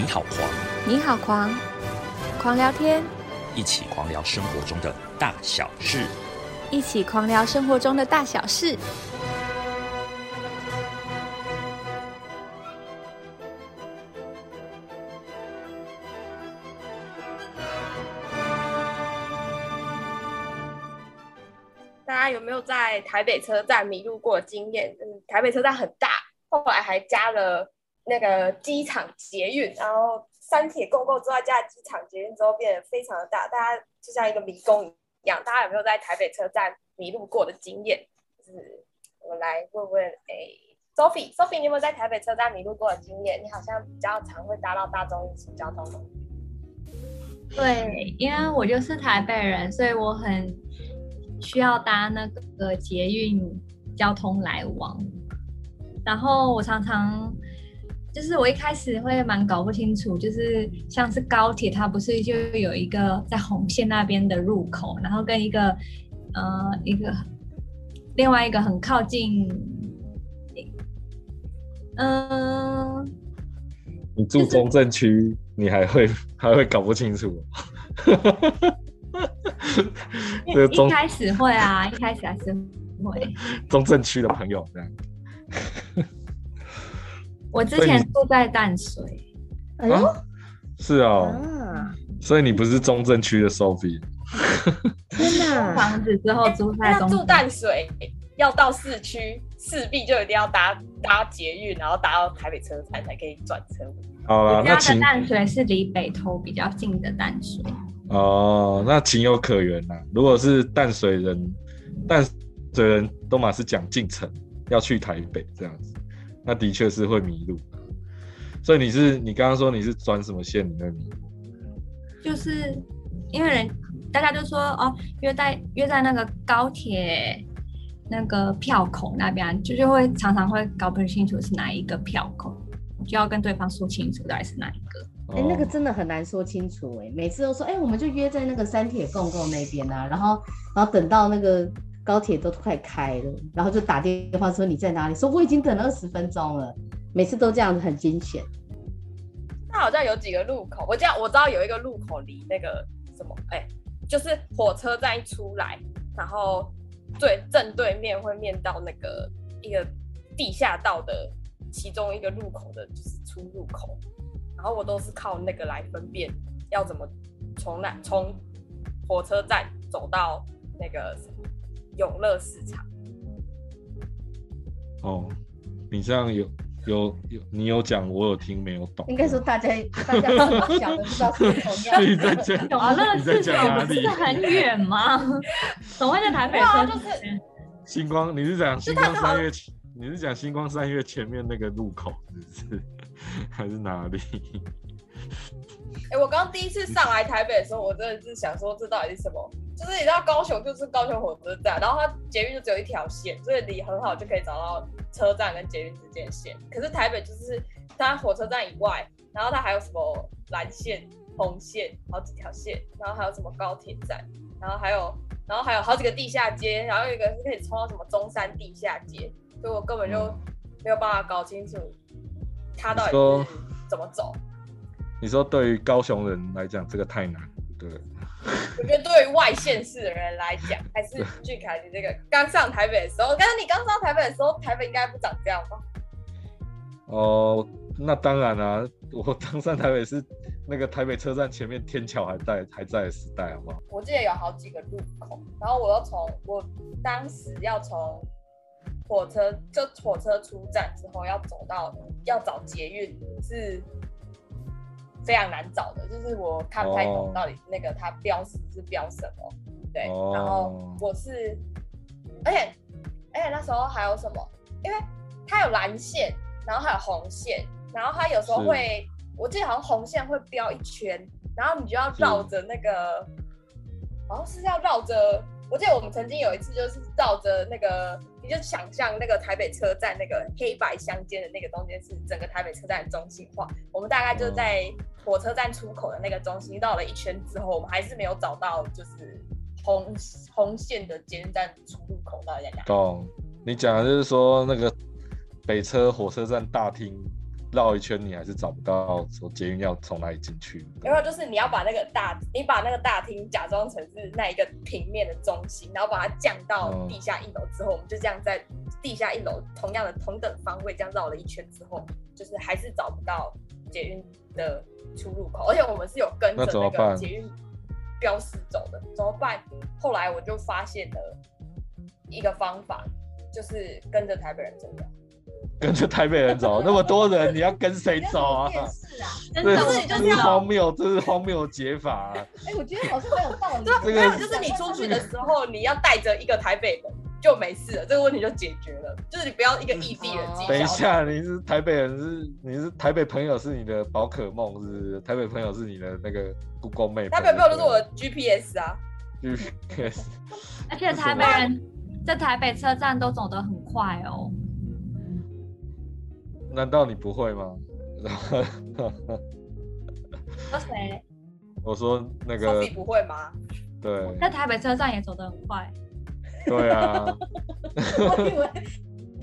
你好狂，你好狂，狂聊天，一起狂聊生活中的大小事。一起狂聊生活中的大小事。大家有没有在台北车站迷路过的经验？嗯，台北车站很大，后来还加了那个机场捷运，然后三铁共构之外加机场捷运之后变得非常的大，大家就像一个迷宫一样。大家有没有在台北车站迷路过的经验？就是我们来问问，哎，Sophie，Sophie，你有没有在台北车站迷路过的经验？你好像比较常会搭到大众运输交通。对，因为我就是台北人，所以我很需要搭那个捷运交通来往。然后我常常就是我一开始会蛮搞不清楚，就是像是高铁，它不是就有一个在红线那边的入口，然后跟一个呃一个另外一个很靠近，嗯、你住中正区，你还会还会搞不清楚？一开始会啊，一开始还是会。中正区的朋友这样，我之前住在淡水，哎呦啊是哦，啊，所以你不是中正区的 Sophie，天哪！房子之后住在中那住淡水要到市区，势必就一定要搭搭捷运，然后搭到台北车站才可以转车。好啦，我家的那情淡水是离北投比较近的淡水。哦，那情有可原呐。如果是淡水人，淡水人都嘛是讲进城要去台北这样子，那的确是会迷路。所以你是你刚刚说你是转什么线你会迷路？就是因为人大家就说哦，约在约在那个高铁那个票口那边，就就会常常会搞不清楚是哪一个票口，就要跟对方说清楚到底是哪一个。哎、那个哦真的很难说清楚哎、每次都说哎、我们就约在那个三铁共构那边啊，然后然后等到那个高铁都快开了，然后就打电话说你在哪里，说我已经等了二十分钟了，每次都这样子很惊险。那好像有几个路口，我这样我知道有一个路口离那个什么，哎、就是火车站一出来，然后对正对面会面到那个一个地下道的其中一个路口的，就是出入口，然后我都是靠那个来分辨要怎么从那从火车站走到那个永乐市场。哦，你这样有有有，你有讲，我有听，没有懂。应该说大家 大家怎么想的，不知道是同样你在讲永乐市场不是？很远吗？怎么会在台北对啊就是？星光，你是讲星光三月？你是讲星光三月前面那个路口，是不是？还是哪里？哎、我刚第一次上来台北的时候，我真的是想说，这到底是什么？就是你知道高雄就是高雄火车站，然后它捷运就只有一条线，所以你很好就可以找到车站跟捷运之间的线。可是台北就是它火车站以外，然后它还有什么蓝线、红线，好几条线，然后还有什么高铁站，然后还有然后还有好几个地下街，然后有一个是可以冲到什么中山地下街，所以我根本就没有办法搞清楚它到底是怎么走。你说对于高雄人来讲，这个太难，对。我觉得对于外县市的人来讲，还是俊凯你这个刚上台北的时候，刚刚你刚上台北的时候，台北应该不长这样吧？哦，那当然啦、我刚上台北是那个台北车站前面天桥还在还在的时代，好不好？我记得有好几个路口，然后我又从我当时要从火车就火车出站之后要走到要找捷运是非常难找的，就是我看不太懂哦到底那个它标识是标什么，对，哦然后我是，而且而且那时候还有什么？因为它有蓝线，然后还有红线，然后它有时候会，我记得好像红线会标一圈，然后你就要绕着那个，好像是要绕着。我记得我们曾经有一次就是照着那个，你就想象那个台北车站那个黑白相间的那个中间是整个台北车站的中心化。我们大概就在火车站出口的那个中心绕了一圈之后，我们还是没有找到就是红红线的捷运站出入口到底在哪。懂？你讲的就是说那个北车火车站大厅绕一圈，你还是找不到说捷运要从哪里进去。然后就是你要把那个大，你把那个大厅假装成是那一个平面的中心，然后把它降到地下一楼之后，我们就这样在地下一楼同样的同等方位这样绕了一圈之后，就是还是找不到捷运的出入口，而且我们是有跟着那个捷运标识走的，怎么办？后来我就发现了一个方法，就是跟着台北人走。跟着台北人走，那么多人，你要跟谁走啊？这是这是荒谬，这是荒谬解法。哎，我觉得好像很有道理。这个就是你出去的时候，你要带着一个台北人就没事了，这个问题就解决了。就是你不要一个异地人。等一下，你是台北人，是你是台北朋友是你的宝可梦，是不是？台北朋友是你的那个故宫妹。台北朋友都是我的 GPS 啊。GPS。而且台北人在台北车站都走得很快哦。难道你不会吗？说谁？我说那个。你不会吗？对。在台北车站也走得很快。对啊。我以为，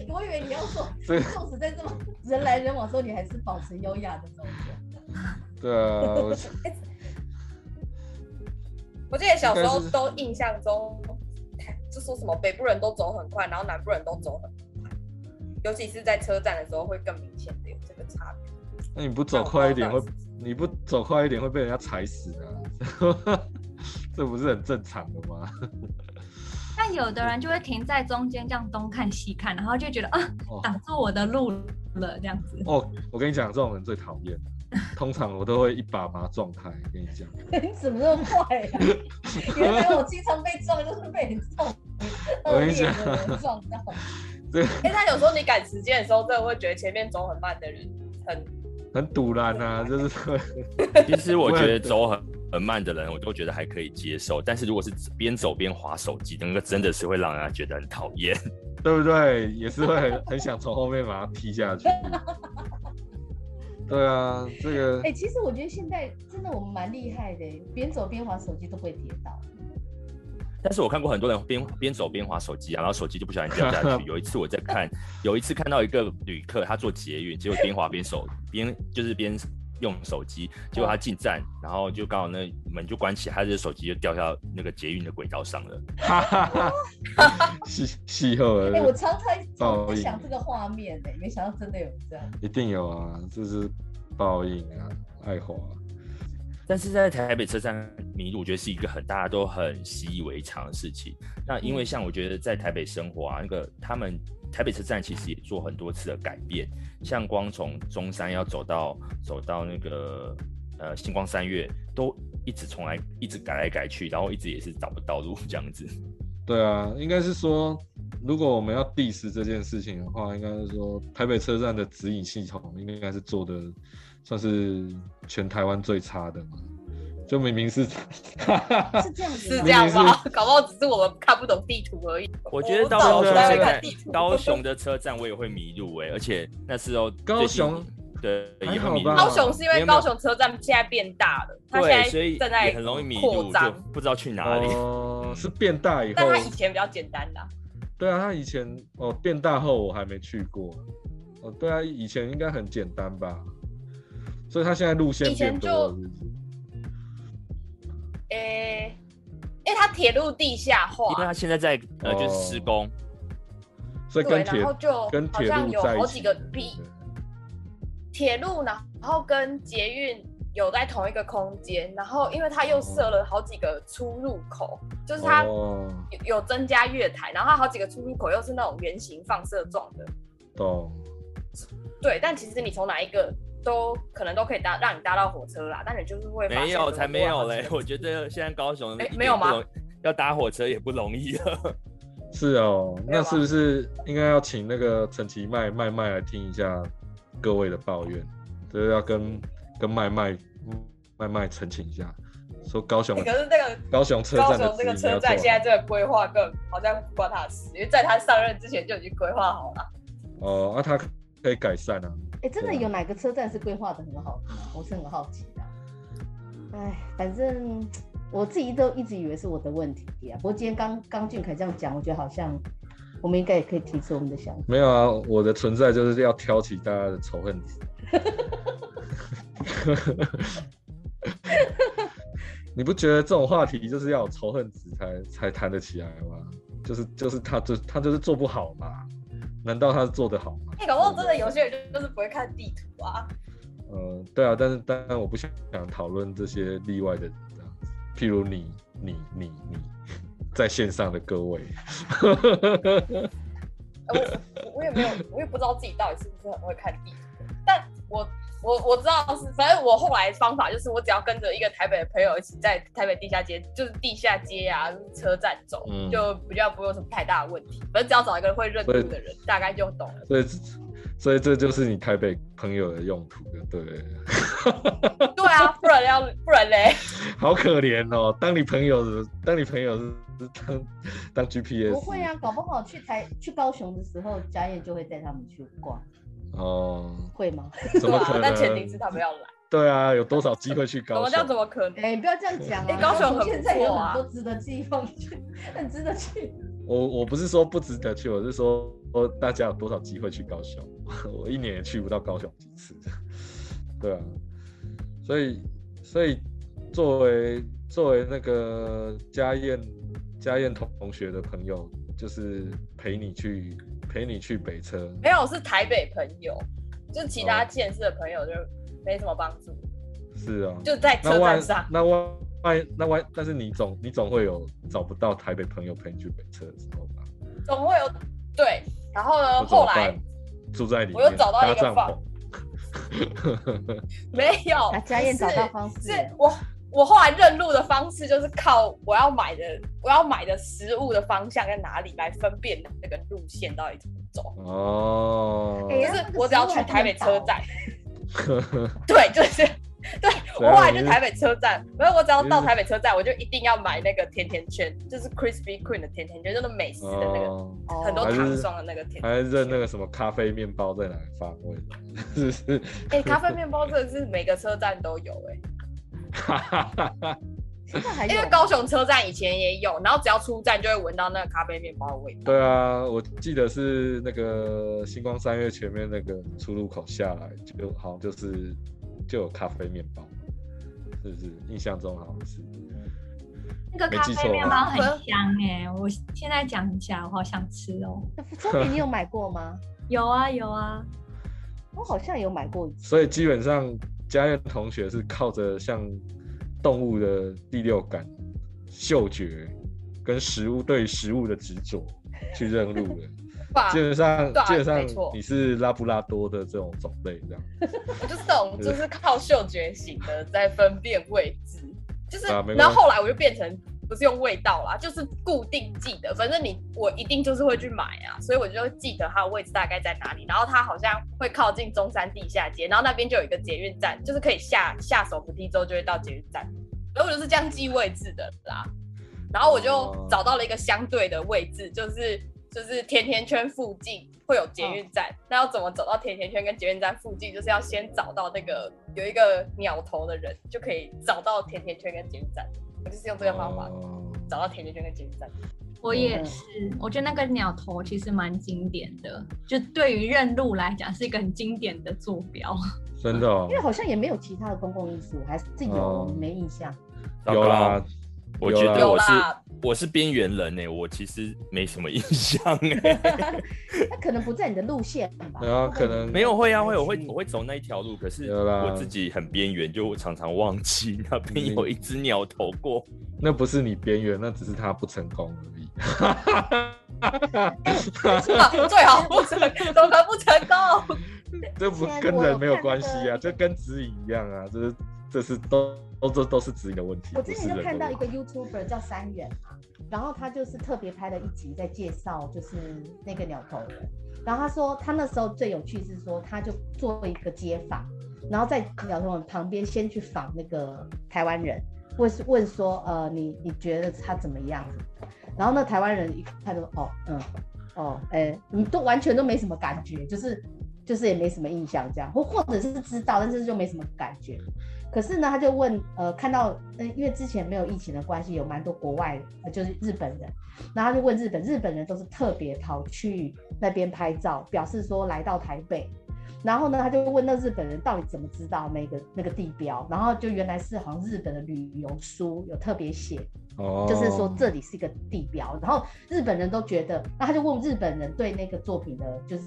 我以为你要说，纵使在这么人来人往的时候，你还是保持优雅的走着。对啊。我记得小时候都印象中，就说什么北部人都走很快，然后南部人都走很。尤其是在车站的时候，会更明显的有这个差别。那你不走快一点会，你不走快一点会被人家踩死啊！这不是很正常的吗？但有的人就会停在中间，这样东看西看，然后就觉得啊，挡住我的路了，这样子。哦，我跟你讲，这种人最讨厌。通常我都会一把把他撞开。跟你讲，你怎么那么坏呀？原来我经常被撞，就是被你撞，我跟你讲，撞到。对，因为他有时候你赶时间的时候，真的会觉得前面走很慢的人很很堵然啊，就是会。其实我觉得走很很慢的人，我都觉得还可以接受。但是如果是边走边划手机，那个真的是会让人家觉得很讨厌，对不对？也是会很很想从后面把他踢下去。对啊，这个。哎，其实我觉得现在真的我们蛮厉害的，边走边划手机都不会跌倒。但是我看过很多人边边走边滑手机啊，然后手机就不小心掉下去。有一次我在看，有一次看到一个旅客，他坐捷运，结果边滑边手边就是边用手机，结果他进站，然后就刚好那门就关起，他的手机就掉下那个捷运的轨道上了。哈哈哈气气候哎，我常常在想这个画面呢，没想到真的有这样。一定有啊，这是报应啊，爱华。但是在台北车站迷路，我觉得是一个很大家都很习以为常的事情。那因为像我觉得在台北生活啊，那个他们台北车站其实也做很多次的改变，像光从中山要走到走到那个呃星光三月，都一直从来一直改来改去，然后一直也是找不到路这样子。对啊，应该是说，如果我们要 diss 这件事情的话，应该是说台北车站的指引系统应该是做的。算是全台湾最差的嘛？就明明是 是这样是这样吧？搞不好只是我们看不懂地图而已。我觉得到高雄现在高雄的车站我也会迷路哎，而且那时候高雄对也会迷路。高雄是因为高雄车站现在变大了，对，所以正在很容易迷路，就不知道去哪里。哦，是变大以后，但它以前比较简单的。对啊，它以前哦变大后我还没去过。哦，对啊，以前应该很简单吧？所以他现在路线变多了，诶，因为他铁路地下化，因为他现在在呃就是施工，所以跟铁就跟铁路有好几个 B 铁路呢，然后跟捷运有在同一个空间，然后因为他又设了好几个出入口，就是他有有增加月台，然后他好几个出入口又是那种圆形放射状的，懂？对，但其实你从哪一个？都可能都可以搭，让你搭到火车啦，但你就是会没有才没有嘞。我觉得现在高雄没有吗？要搭火车也不容易了。是哦，那是不是应该要请那个陈其麦麦麦来听一下各位的抱怨？就是要跟跟麦麦麦麦澄清一下，说高雄可是这个高雄车站这个车站现在这个规划更好像不关他的事，因为在他上任之前就已经规划好了。哦，那他可以改善啊。哎，真的有哪个车站是规划的很好的吗？我是很好奇的。哎，反正我自己都一直以为是我的问题啊。不过今天刚刚俊凯这样讲，我觉得好像我们应该也可以提出我们的想法。没有啊，我的存在就是要挑起大家的仇恨值。你不觉得这种话题就是要有仇恨值才才谈得起来吗？就是就是他就他就是做不好嘛？难道他是做得好吗？哎、搞不好真的有些人就就是不会看地图啊。呃，对啊，但是当然我不想想讨论这些例外的这样子，譬如你你你你在线上的各位，呃我我也没有，我也不知道自己到底是不是很会看地图，但我我我知道是，反正我后来方法就是，我只要跟着一个台北的朋友一起在台北地下街，就是地下街啊，就是车站走，嗯就比较不会有什么太大的问题。反正只要找一个会认路的人，大概就懂了。所以所以这就是你台北朋友的用途的，对了。对啊，不然要不然嘞，好可怜哦！当你朋友，当你朋友是是当当 GPS，不会啊，搞不好去台去高雄的时候，家燕就会带他们去逛，哦，会吗？怎么可能？对啊但前提是他们要来。对啊，有多少机会去高怎么这样？怎雄？么可能？哎、不要这样讲啊！哎高雄很不现在有错啊很多值得寄放去，很值得去。我我不是说不值得去，我是说说大家有多少机会去高雄？我一年也去不到高雄几次，对啊，所以所以作为作为那个家燕家燕同学的朋友，就是陪你去陪你去北车，没有，是台北朋友，就是其他哦县市的朋友就没什么帮助，是啊，就在车站上。那万万那万，但是你总你总会有找不到台北朋友陪你去北车的时候吧？总会有对，然后呢，后来住在里面，我又找到一个房篷，没有啊，家燕找到方式是我我后来认路的方式就是靠我要买的我要买的食物的方向在哪里来分辨那个路线到底怎么走，哦，就是我只要去台北车站，哦 对，就是。对我后来去台北车站，然后我只要到台北车站，我就一定要买那个甜甜圈，就是 Krispy Kreme 的甜甜圈，就是美食的那个很多糖霜的那个甜还甜圈。认那个什么咖啡面包在哪里发位，是是？哎、咖啡面包真的是每个车站都有哎、现在还有因为高雄车站以前也有，然后只要出站就会闻到那个咖啡面包的味道。对啊，我记得是那个星光三月前面那个出入口下来，就好像就是就有咖啡面包，是不是？印象中好像是。那个咖啡面包啊很香哎、我现在讲一下，我好想吃哦。聪明，你有买过吗？有啊有啊，我好像有买过一次。所以基本上家燕同学是靠着像动物的第六感、嗅觉跟食物对食物的执着去认路的。基本上，基本上你是拉布拉多的这种种类，这样。我 就是这种，就是靠嗅觉型的在分辨位置，就是，然后后来我就变成不是用味道啦，就是固定记得，反正你我一定就是会去买啊，所以我就会记得它的位置大概在哪里，然后它好像会靠近中山地下街，然后那边就有一个捷运站，就是可以下下手扶梯之后就会到捷运站，然后我就是这样记位置的啦，然后我就哦找到了一个相对的位置，就是就是甜甜圈附近会有捷运站，那要怎么走到甜甜圈跟捷运站附近？就是要先找到那个有一个鸟头的人，就可以找到甜甜圈跟捷运站。我就是用这个方法、哦找到甜甜圈跟捷运站。我也是。我觉得那个鸟头其实蛮经典的，就对于认路来讲是一个很经典的坐标。真的、哦因为好像也没有其他的公共艺术，还是有、哦没印象。有啦，我觉得我是，我是边缘人呢、我其实没什么印象哎、那可能不在你的路线吧？对啊可能没有会啊会，我会我会走那一条路，可是我自己很边缘，就常常忘记那边有一只鸟头过。那不是你边缘，那只是他不成功而已。最好 不成，怎么可能不成功？这不跟人没有看关系啊，那个这跟指引一样啊，这是这是都都这都是指引的问题。我之前就看到一个 YouTuber 叫三元嘛，然后他就是特别拍了一集在介绍就是那个鸟头人，然后他说他那时候最有趣是说他就做一个街访，然后在鸟头人旁边先去访那个台湾人，问问说呃你你觉得他怎么样然后那台湾人一看就哦嗯哦哎、你都完全都没什么感觉，就是就是也没什么印象这样，或或者是知道，但是就没什么感觉。可是呢，他就问，呃，看到，嗯，因为之前没有疫情的关系，有蛮多国外，就是日本人，然后他就问日本，日本人都是特别跑去那边拍照，表示说来到台北。然后呢，他就问那日本人到底怎么知道那个那个地标，然后就原来是好像日本的旅游书有特别写，哦，就是说这里是一个地标，然后日本人都觉得，那他就问日本人对那个作品的，就是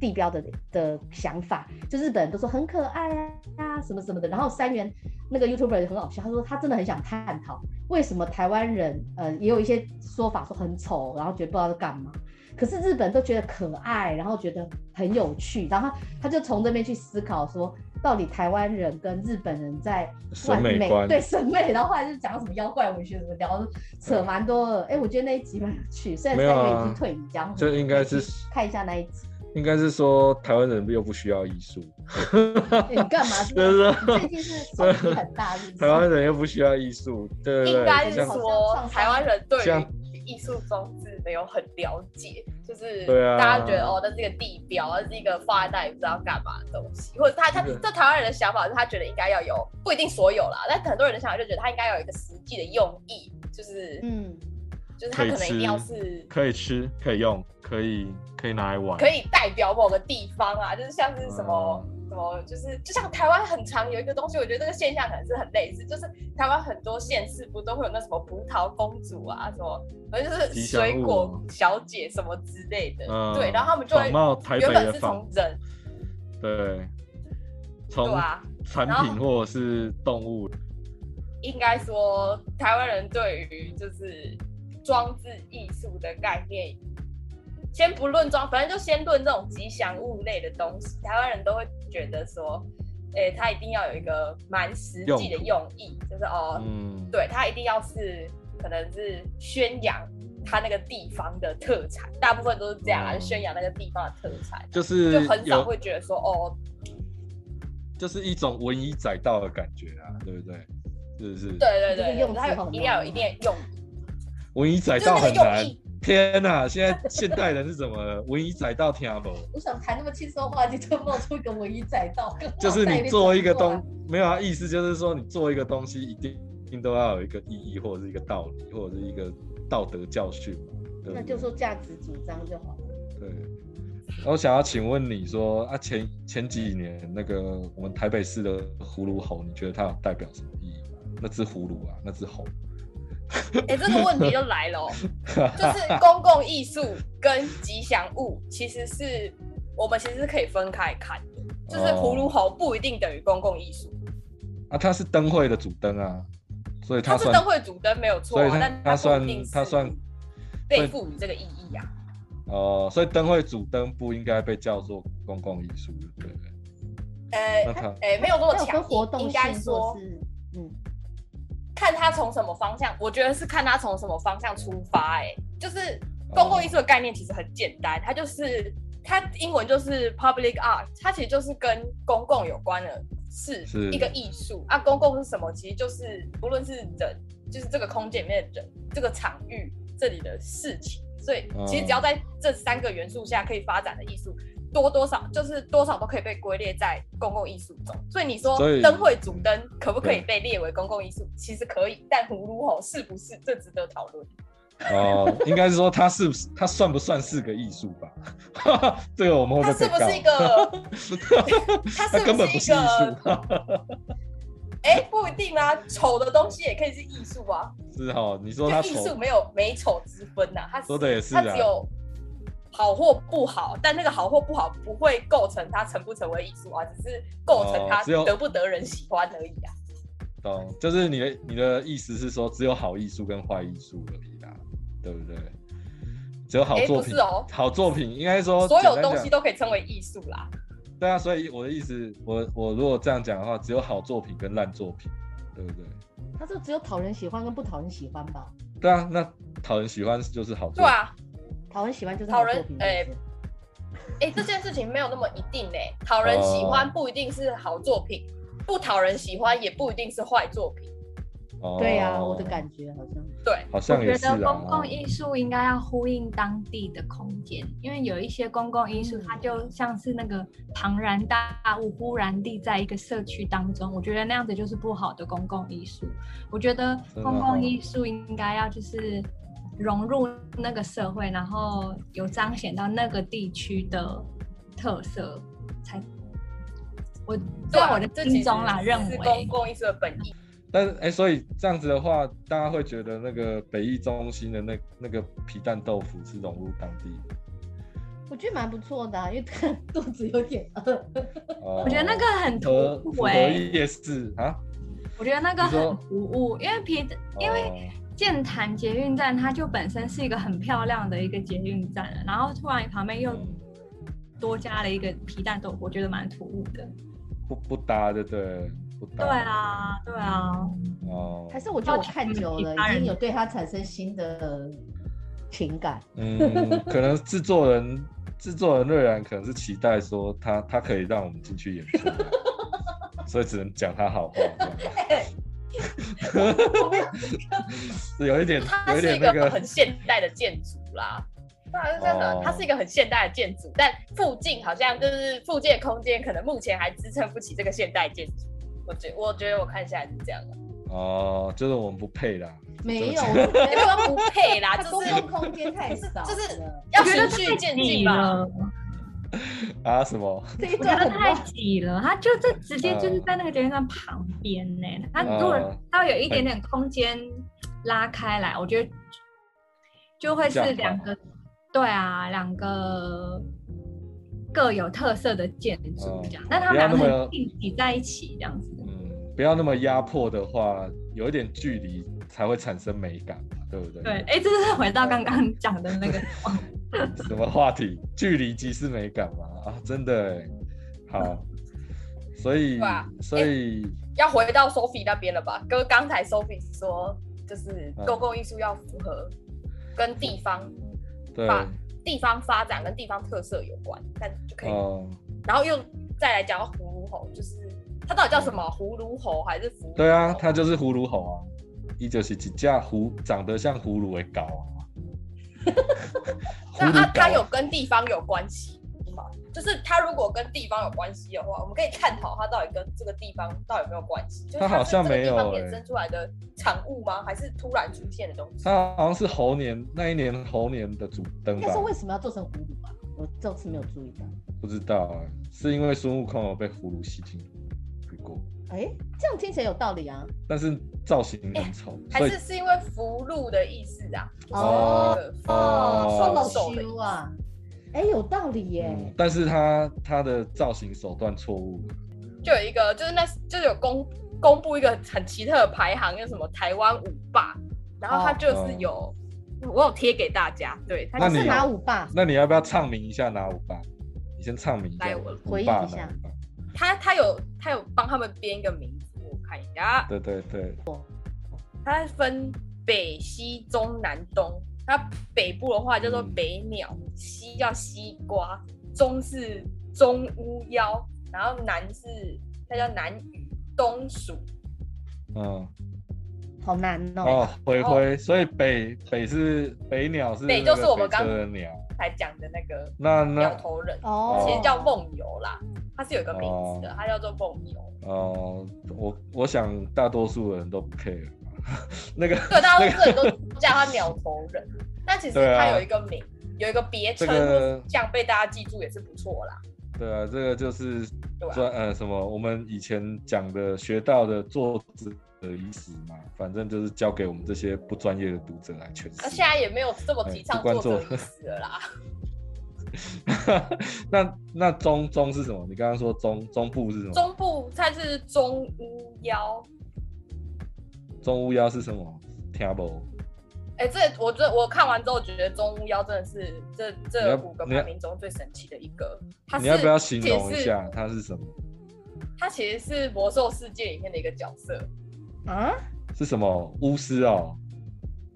地标的的想法，就日本人都说很可爱啊，什么什么的。然后三元那个 YouTuber 也很好笑，他说他真的很想探讨为什么台湾人，呃，也有一些说法说很丑，然后觉得不知道在干嘛。可是日本都觉得可爱，然后觉得很有趣，然后他就从这边去思考说，到底台湾人跟日本人在审美观对审美，然后后来就讲什么妖怪文学什么聊，扯蛮多的。哎，我觉得那一集蛮有趣，虽然三元已经退隐，这样就应该是看一下那一集。应该是说台湾人又不需要艺术，你干嘛？就是最近是冲击很大，台湾人又不需要艺术，对对对，应该是说台湾人对于艺术装置没有很了解，就是大家觉得哦，那是一个地标，那是一个放在那里不知道干嘛的东西，或者他他这台湾人的想法是他觉得应该要有，不一定所有啦，但很多人的想法就觉得他应该要有一个实际的用意，就是嗯，就是他可能一定要是可以吃，可以用，可以可以拿来玩，可以代表某个地方啊，就是像是什么、嗯。什么，就是就像台湾很常有一个东西，我觉得这个现象可能是很类似，就是台湾很多县市不都会有那什么葡萄公主啊，什么反正就是水果小姐什么之类的，嗯对，然后他们就原本是从人，对，从对啊，产品或者是动物，应该说台湾人对于就是装置艺术的概念，先不论装，反正就先论这种吉祥物类的东西，台湾人都会觉得说，诶、它一定要有一个蛮实际的用意，就是哦，嗯，对，它一定要是可能是宣扬它那个地方的特产，大部分都是这样啊，嗯宣扬那个地方的特产，就是就很少有会觉得说，哦，就是一种文以载道的感觉啊，对不对？是不是？对对对用它词很有一定要有一定的用意。文以载道很难。天哪、现在 现代人是怎么了文以载道听不？我想谈那么轻松的话题，就冒出一个文艺载道，就是你做一个东，没有啊，意思就是说你做一个东西一定一定都要有一个意义或者是一个道理或者是一个道德教训嘛，对对？那就说价值主张就好了。对。我想要请问你说啊，前前几年那个我们台北市的葫芦猴，你觉得它有代表什么意义吗？那只葫芦啊，那只猴，哎、这个问题就来了哦、就是公共艺术跟吉祥物其实是我们其实是可以分开看的，就是葫芦猴不一定等于公共艺术，啊，它是灯会的主灯啊，所以它是灯会主灯没有错、啊，所以它但它算它算被赋予这个意义啊。哦，所以灯会主灯不应该被叫做公共艺术，对不对？呃哎、没有那么强跟活动，应该说是嗯，看他从什么方向，我觉得是看他从什么方向出发、哎，就是公共艺术的概念其实很简单，它就是它英文就是 public art，它其实就是跟公共有关的事是一个艺术啊。公共是什么？其实就是不论是人，就是这个空间里面的人，这个场域这里的事情，所以其实只要在这三个元素下可以发展的艺术。多多少就是多少都可以被归列在公共艺术中，所以你说灯会主灯可不可以被列为公共艺术？其实可以，但葫芦猴是不是这值得讨论？哦，应该是说它是不是它算不算是个艺术吧？这个我们会 它是不是一个？它它是根本不是艺？术，哎，不一定啊，丑的东西也可以是艺术啊。是哦？你说艺术没有美丑之分呐、它说的也是啊它只有好或不好，但那个好或不好不会构成它成不成为艺术啊，只是构成它得不得人喜欢而已啊。懂？就是你的你的意思是说，只有好艺术跟坏艺术而已啦，对不对？只有好诶作品，不是哦好作品应该说所有东西都可以称为艺术啦。对啊，所以我的意思，我我如果这样讲的话，只有好作品跟烂作品，对不对？他说只有讨人喜欢跟不讨人喜欢吧？对啊，那讨人喜欢就是好作品。对啊，讨人喜欢就是讨人。哎哎、这件事情没有那么一定嘞、讨人喜欢哦不一定是好作品，不讨人喜欢也不一定是坏作品。哦对呀、我的感觉好像对，好像也觉是啊。得公共哦艺术应该要呼应当地的空间，因为有一些公共艺术，它就像是那个庞然大物忽然地在一个社区当中，我觉得那样子就是不好的公共艺术。我觉得公共哦艺术应该要就是融入那个社会，然后有彰显到那个地区的特色，才我在我的这其实心中啦，认是公共艺术的本意。但是哎、所以这样子的话，大家会觉得那个北艺中心的那那个皮蛋豆腐是融入当地的。我觉得蛮不错的、啊，因为肚子有点饿。哦我觉得那个很突和兀福和哎、夜市啊，我觉得那个很突兀，因为皮，因为哦剑潭捷运站它就本身是一个很漂亮的一个捷运站了，然后突然旁边又嗯多加了一个皮蛋豆腐，我觉得蛮突兀的。不不搭，对不对？不搭。对。啊，对啊，哦还，是我觉得我看久了，其他人已经有对他产生新的情感。嗯，可能制作人 制作人瑞然可能是期待说他他可以让我们进去演出，所以只能讲他好话 有一点它是一个点那个很现代的建筑啦。当然是真的哦，它是一个很现代的建筑，但附近好像就是附近的空间，可能目前还支撑不起这个现代建筑。我觉我觉得我看下来是这样的，哦，就是我们不配啦。没有，也不说不配啦，就是共空间太少，就是要循序太渐进吧。啊什么？这一我觉得太段很乱。挤了，它就这直接就是嗯在那个捷运站旁边呢。它如果嗯稍微有一点点空间拉开来，我觉得就会是两个，对啊，两个各有特色的建筑这样，嗯但他们两个不要那么很挤在一起这样子。嗯，不要那么压迫的话，有一点距离才会产生美感嘛，对不对？对，哎，这是回到刚刚讲的那个，什么话题？距离即是美感嘛？啊，真的哎，好，所以啊所以要回到 Sophie 那边了吧？跟刚才 Sophie 说，就是嗯公共艺术要符合跟地方对，发地方发展跟地方特色有关，但就可以。哦，然后又再来讲到葫芦猴，就是它到底叫什么？葫芦猴还是葫芦？对啊，它就是葫芦猴啊，一就是几架葫长得像葫芦的狗啊。那啊，它有跟地方有关系吗？就是它如果跟地方有关系的话，我们可以探讨它到底跟这个地方到底有没有关系。就是它好像没有欸衍生出来的产物吗？还是突然出现的东西？它好像是猴年那一年猴年的主灯吧但？是为什么要做成葫芦啊？我这次没有注意到。不知道啊，是因为孙悟空有被葫芦吸进去过，哎，这样听起来有道理啊。但是造型很丑，还是是因为福禄的意思啊？哦哦哦，双双手的意思修啊，哎，有道理耶。嗯，但是他他的造型手段错误了，就有一个，就是那就有公公布一个很奇特的排行，叫什么台湾五霸，然后他就是有，我有贴给大家，对，它那你就是是哪五霸？那你要不要唱名一下哪五霸？你先唱名一下来我回忆一下？他他有他有帮他们编一个名字，我看一下，对对对，它分北西中南东。它北部的话叫做嗯北鸟，西叫西瓜，中是中乌妖，然后南是它叫南雨，东属。嗯，好难哦。哦，灰灰，所以北北是北鸟是北那个就是我们刚北车的鸟，才讲的那个那鸟那头人，哦，其实叫梦游啦，它是有一个名字的哦，它叫做梦游。哦，我我想大多数人都不 care 那个对，大多数人都叫它鸟头人，但其实对啊它有一个名，有一个别称，这个这样被大家记住也是不错啦。对啊，这个就是专呃什么我们以前讲的学到的作者的意思嘛，反正就是交给我们这些不专业的读者来诠释。那现在也没有这么提倡作者作意思了啦。那那中中是什么？你刚刚说中中部是什么？中部它是中乌妖，中乌妖是什么？听不？哎、这我这我看完之后觉得中乌妖真的是这你这五个排名中最神奇的一个。它你要不要形容一下它是什么？它其实是魔兽世界里面的一个角色，啊，是什么巫师哦？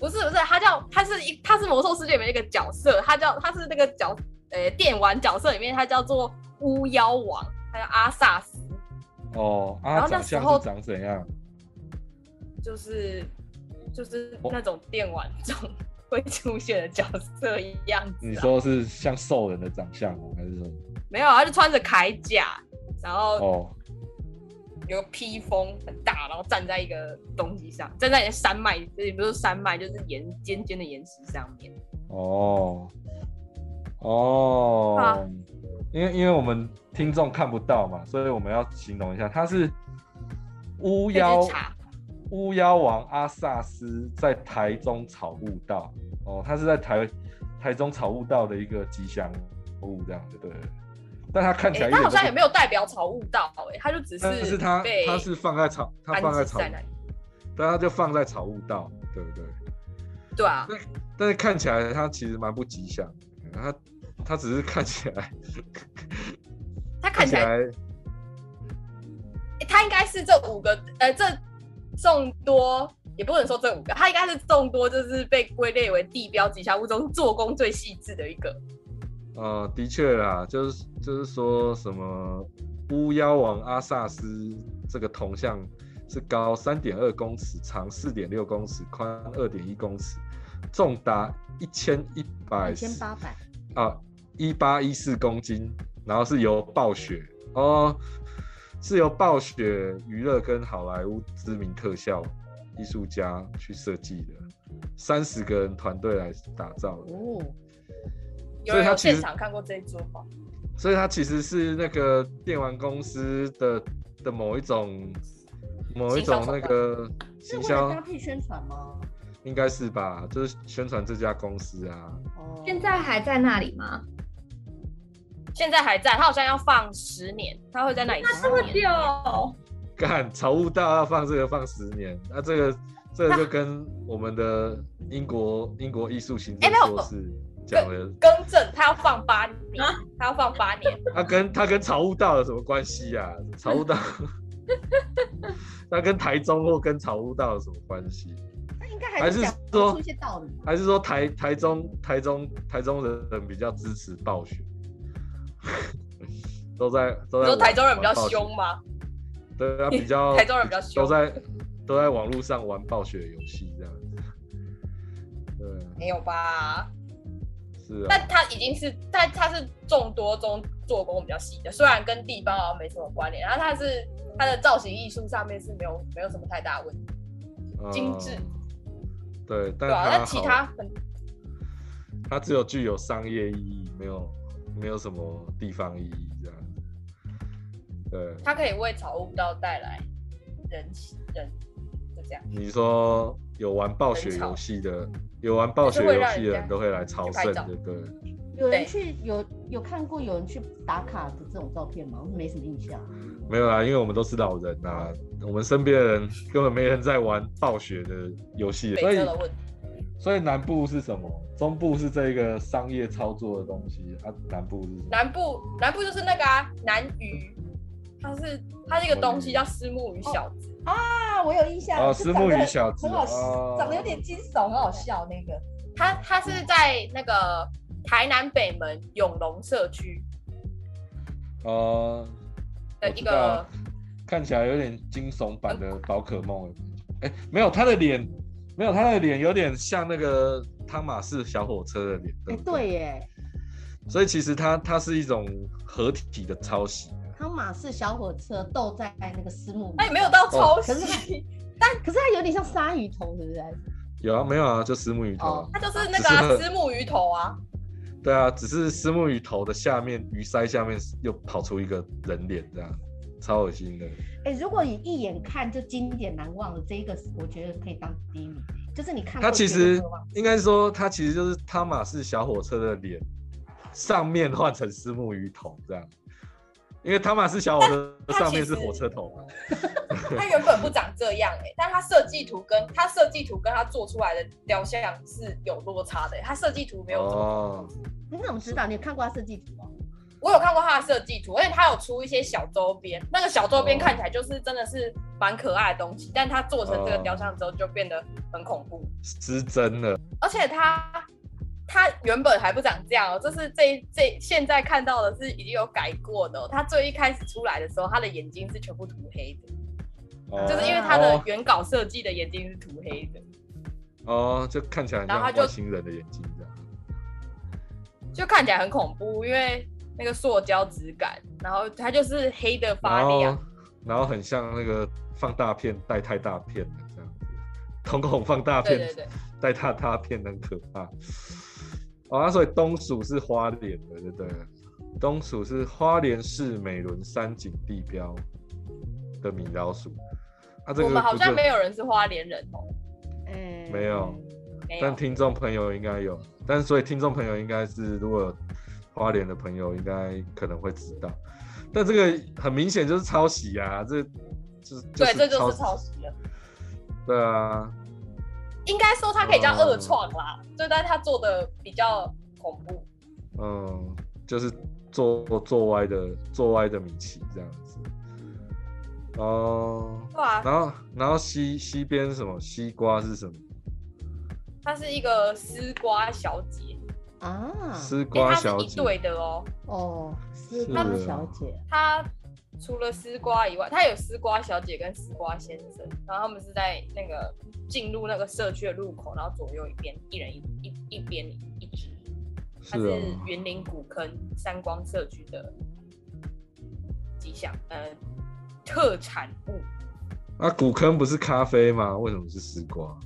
不是不是，他叫他是一他是魔兽世界里面一个角色，他叫他是那个角呃电玩角色里面，他叫做巫妖王，他叫阿萨斯。哦，啊，然后那长相时候是长怎样？就是就是哦那种电玩中会出现的角色一样子、啊。你说是像兽人的长相吗？还是说没有啊？他就穿着铠甲，然后哦有个披风很大，然后站在一个东西上，站在山脉，也不是山脉，就是岩尖尖的岩石上面。哦哦啊，因为因为我们听众看不到嘛，所以我们要形容一下，他是巫妖巫妖王阿萨斯在台中草悟道哦，他是在台台中草悟道的一个吉祥物这样子，对。但他看起来他好像也没有代表草悟道、哎，他就只但是他他是放在草，他放在草。但他就放在草悟道，对不对？对啊，但是看起来他其实蛮不吉祥，他他只是看起来他看起来来欸他应该是这五个，呃，这众多也不能说这五个，他应该是众多就是被归类为地标吉祥物中做工最细致的一个。呃，的确啦，就是就是说什么巫妖王阿萨斯这个铜像是高三点二公尺，长四点六公尺，宽二点一公尺，重达一千一百一千八百，啊一八一四公斤，然后是由暴雪哦，是由暴雪娱乐跟好莱坞知名特效艺术家去设计的，三十个人团队来打造的。哦，所以他其实现场看过这一桌吗？所以它其实是那个电玩公司的的某一种某一种那个是为了行销搭，配宣传吗？应该是吧？就是宣传这家公司啊。哦，现在还在那里吗？现在还在，他好像要放十年，他会在那里十年。有，干草悟道要放这个放十年，那、这个这个就跟我们的英国英国艺术行政哎没有硕士讲的，更正，他要放八年，他要放八年。他跟他跟草悟道有什么关系啊？草悟道，那跟台中或跟草悟道有什么关系？那应该还是说出一些道理。还是说台台中台中台中人比较支持暴雪，都在都在玩台中人比较凶吗？对啊，比较台中人比较凶都在都在网络上玩暴雪游戏这样子。对，没有吧？是啊。但，他已经是，但它是众多中做工比较细的，虽然跟地方好像没什么关联，然后它是它的造型艺术上面是没有没有什么太大问题，精致。嗯对，但对吧、它那其他很它只有具有商业意义，没有没有什么地方意义这样。对，他可以为草悟道带来人气人，就这样。你说有玩暴雪游戏的，有玩暴雪游戏的人都会来朝圣就对。有人去有有看过有人去打卡的这种照片吗？我没什么印象。没有啊，因为我们都是老人呐，我们身边的人根本没人在玩暴雪的游戏，所以所以南部是什么？中部是这个商业操作的东西啊，南部是什么？南部南部就是那个啊南鱼，它是它是一个东西叫丝木鱼小子，啊，我有印象哦石木鱼小子很好哦长得有点惊悚，很好笑那个。它它是在那个台南北门永隆社区呃，的一个，看起来有点惊悚版的宝可梦。哎、没有，他的脸，没有他的脸有点像那个汤马士小火车的脸。哎、不对耶，所以其实它它是一种合体的抄袭。汤马士小火车斗在那个丝木鱼，它也没有到抄可是袭，可是它有点像鲨鱼头，是不是？有啊，没有啊，就丝木鱼头啊。哦它就是那个啊只是丝木鱼头啊，对啊，只是丝木鱼头的下面鱼鳃下面又跑出一个人脸，这样超恶心的。哎、如果你一眼看就经典难忘的这一个，我觉得可以当第一名。就是你看过它其实应该说，它其实就是汤马士小火车的脸上面换成丝木鱼头这样。因为汤马斯小火车上面是火车头嘛，它原本不长这样哎、但它设计图跟它设计图跟它做出来的雕像是有落差的、欸，它设计图没有这么哦，你怎么知道？你有看过它设计图吗？我有看过它的设计图，而且它有出一些小周边，那个小周边哦看起来就是真的是蛮可爱的东西，但它做成这个哦雕像之后就变得很恐怖，失真了。而且它它原本还不长这样哦，这是这这现在看到的是已经有改过的、哦，它最一开始出来的时候，它的眼睛是全部涂黑的，哦就是因为他的原稿设计的眼睛是涂黑的，哦，就看起来很像然后他就外星人的眼睛这样。就看起来很恐怖，因为那个塑胶质感，然后它就是黑的发亮。然后很像那个放大片带太大片的这样子，瞳孔放大片带太大片很可怕。哦，那所以东蜀是花莲的，对不对？东蜀是花莲市美仑山景地标的米老鼠。啊，这个我们好像没有人是花莲人哦，嗯没有，但。听众朋友应该有，但所以听众朋友应该是如果有花莲的朋友应该可能会知道，但这个很明显就是抄袭啊，这就是对，这就是抄抄袭了。对啊，应该说它可以叫哦二创啦，就但是他做的比较恐怖。嗯，就是做做歪的做歪的米奇这样子。哦，对啊，然后然后西西边什么西瓜是什么？她是一个丝瓜小姐，啊，丝瓜小姐。她是一对的哦。哦，丝瓜小姐，她除了丝瓜以外，它有丝瓜小姐跟丝瓜先生，然后他们是在那个进入那个社区的路口，然后左右一边一人一一一边一只。它是是哦，云林古坑三光社区的吉祥呃特产物。啊，古坑不是咖啡吗？为什么是丝瓜？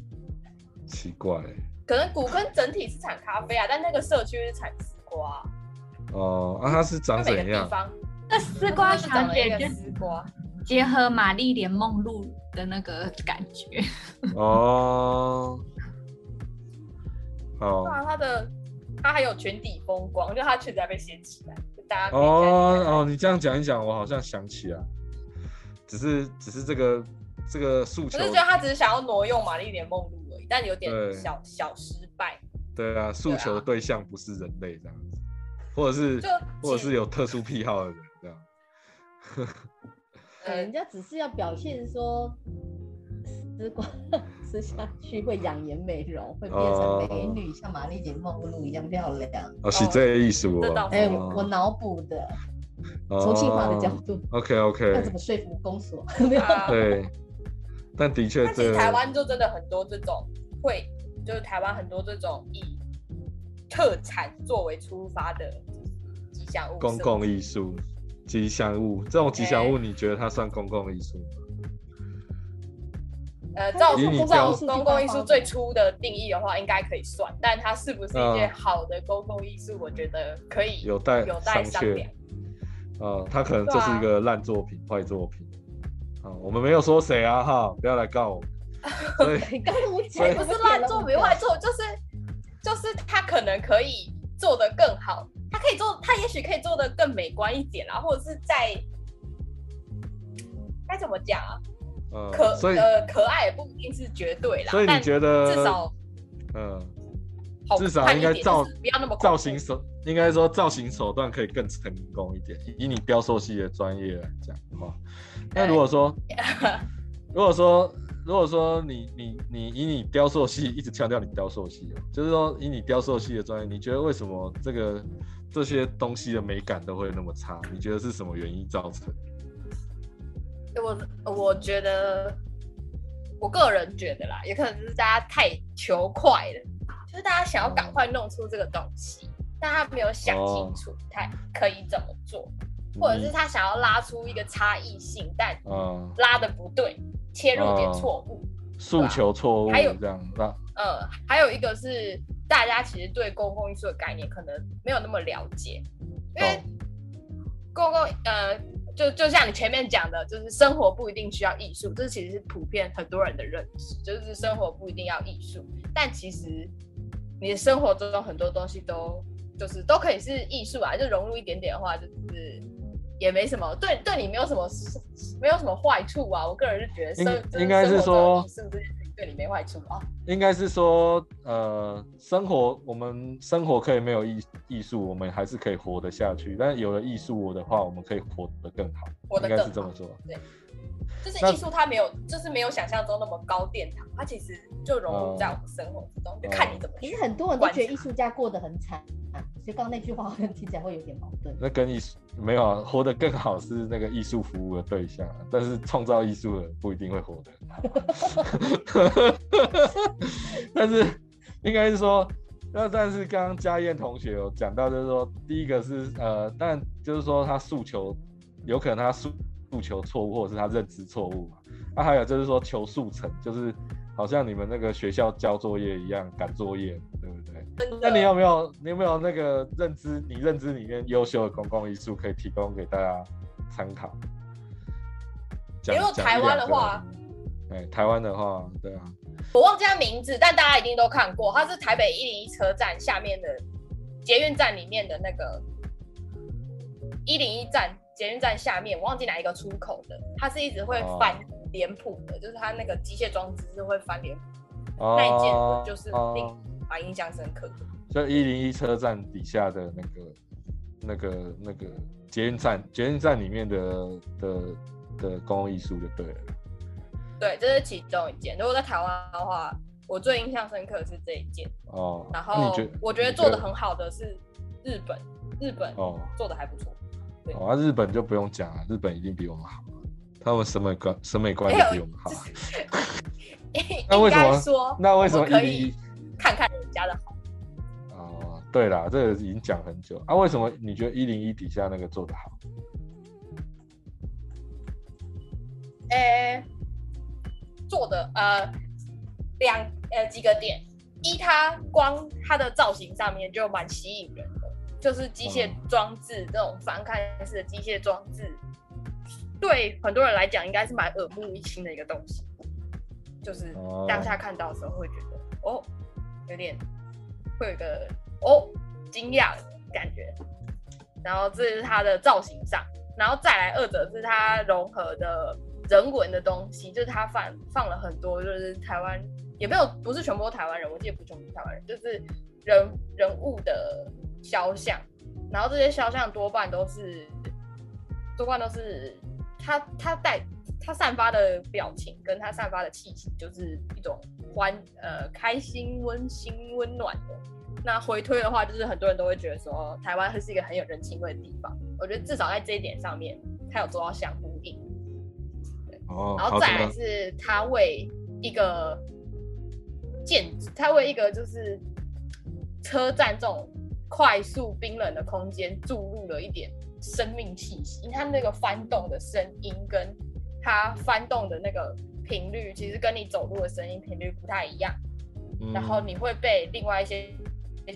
奇怪、可能古坑整体是产咖啡啊，但那个社区是产丝瓜，哦，啊，它是长怎样？地方那丝瓜是小长了一个姐就丝瓜，结合玛丽莲梦露的那个感觉，哦，好。对，啊，它的他还有全体风光，就他裙子还被掀起来，就大家哦哦，你这样讲一讲，我好像想起来，只是只是这个这个诉求。我是，觉得他只是想要挪用玛丽莲梦露而已，但有点小小失败。对啊，诉求的对象不是人类这样子，或者是或者是有特殊癖好的人 人，家只是要表现说丝瓜 吃下去会养颜美容，会变成美女，像玛丽莲梦露一样漂亮。哦，是这个艺术哦。这倒是哎、哦我我脑补的，哦重庆话的角度，OK 要 OK，怎么说服公所？没有，啊对，但的确但其实台湾就真的很多这种会，就是台湾很多这种以特产作为出发的吉祥物，公共艺术吉祥物，这种吉祥哎物，你觉得它算公共艺术吗？呃，照照标公共艺术最初的定义的话，应该可以算，但它是不是一件嗯好的公共艺术，我觉得可以有待有待商量。呃，它可能对啊就是一个烂作品、坏作品。啊，我们没有说谁啊，哈，不要来告我们。所以你告诉我讲不是烂作品 坏作，就是就是他可能可以做得更好，他可以做，他也许可以做的更美观一点啦，或者是在该怎么讲啊？呃，可所以呃可爱也不一定是绝对啦，所以你觉得至少嗯，好至少应该造不要那么造型手应该说造型手段可以更成功一点。以你雕塑系的专业来讲的话，那如果说 如果说如果说你你你以你雕塑系一直强调你雕塑系哦，就是说以你雕塑系的专业，你觉得为什么这个这些东西的美感都会那么差？你觉得是什么原因造成？我我觉得，我个人觉得啦，也可能是大家太求快了，就是大家想要赶快弄出这个东西，但他没有想清楚他可以怎么做，或者是他想要拉出一个差异性，但嗯拉的不对，切入点错误。诉求错误还有这样那呃，还有一个是大家其实对公共艺术的概念可能没有那么了解，因为公共呃，就就像你前面讲的，就是生活不一定需要艺术，这其实是普遍很多人的认知，就是生活不一定要艺术，但其实你的生活中很多东西都就是都可以是艺术啊，就融入一点点的话，就是也没什么对对你没有什么没有什么坏处啊。我个人是觉得生应该是说的艺术这件事情对你没坏处啊。应该是说，呃，生活我们生活可以没有艺艺术，我们还是可以活得下去。但有了艺术的话，我们可以活得更好，应该活得更好是这么说。对就是艺术，它没有，就是没有想象中那么高殿堂，它其实就融入在我们生活之中，就看你怎么去。可是很多人都觉得艺术家过得很惨，就刚那句话好像听起来会有点矛盾。那跟艺术没有啊，活得更好是那个艺术服务的对象，但是创造艺术的不一定会活得很好。但是应该是说，那但是刚刚嘉燕同学有讲到，就是说第一个是呃，但就是说他诉求有可能他诉诉求错误，或者是他认知错误嘛。那、还有就是说求速成，就是好像你们那个学校交作业一样赶作业，对不对？那你有没有你有没有那个认知？你认知里面优秀的公共艺术可以提供给大家参考？讲讲一如果台湾的话，哎，台湾的话，对啊，我忘记他名字，但大家一定都看过，它是台北一零一车站下面的捷运站里面的那个一零一站捷运站下面，我忘记哪一个出口的，它是一直会翻脸谱的，就是它那个机械装置是会翻脸谱，哦，那一件我就是哦令蛮印象深刻的。就一零一车站底下的那个、那个、那个捷运站，捷运站里面的的的公共艺术就对了。对，这是其中一件。如果在台湾的话，我最印象深刻的是这一件。哦，然后我觉得做的很好的是日本，日本哦做的还不错。对哦，那、日本就不用讲了，日本一定比我们好，他们审美观审美观有也比我们好。那应为什么说，那为什么可以看看人家的好？哦，对啦，这个已经讲很久啊。为什么你觉得一零一底下那个做的好？诶、做的呃两呃几个点，一它光它的造型上面就蛮吸引人的，就是机械装置这种翻看式的机械装置，对很多人来讲应该是蛮耳目一新的一个东西，就是哦。当下看到的时候会觉得哦，有点会有一个哦惊讶的感觉，然后这是它的造型上，然后再来二者是它融合的人文的东西，就是它放放了很多，就是台湾也没有不是全部都台湾人，我记得不是全部都台湾人，就是人人物的肖像，然后这些肖像多半都是多半都是他他带他散发的表情跟他散发的气息，就是一种欢呃开心、温馨、温暖的。那回推的话，就是很多人都会觉得说，台湾是一个很有人情味的地方。我觉得至少在这一点上面，他有做到相呼应。哦，然后再来是他为一个建，他为一个就是车站这种快速冰冷的空间注入了一点生命气息。因为它那个翻动的声音跟它翻动的那个频率，其实跟你走路的声音频率不太一样。嗯然后你会被另外一些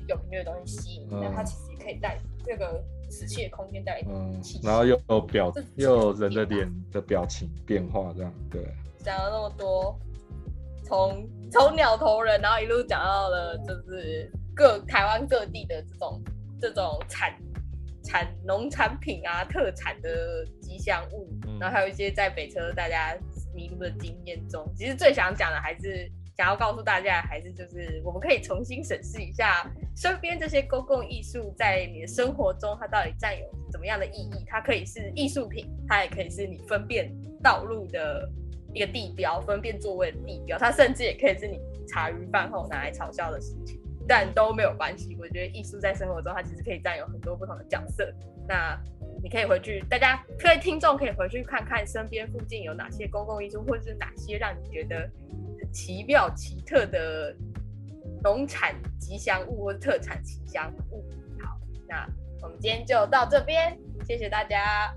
有频率的东西吸引，嗯那它其实也可以带这个死气的空间带来气，息。然后又有表又有人的脸的表情变化，这样对。讲了那么多，从从鸟头人，然后一路讲到了就是各台湾各地的这种这种产产农产品啊、特产的吉祥物，嗯然后还有一些在北车大家迷路的经验中，其实最想讲的还是想要告诉大家，还是就是我们可以重新审视一下身边这些公共艺术在你的生活中，它到底占有怎么样的意义？它可以是艺术品，它也可以是你分辨道路的一个地标，分辨座位的地标，它甚至也可以是你茶余饭后拿来嘲笑的事情，但都没有关系。我觉得艺术在生活中，它其实可以占有很多不同的角色。那你可以回去，大家各位听众可以回去看看身边附近有哪些公共艺术，或者是哪些让你觉得奇妙奇特的农产吉祥物或者特产吉祥物。好，那我们今天就到这边，谢谢大家，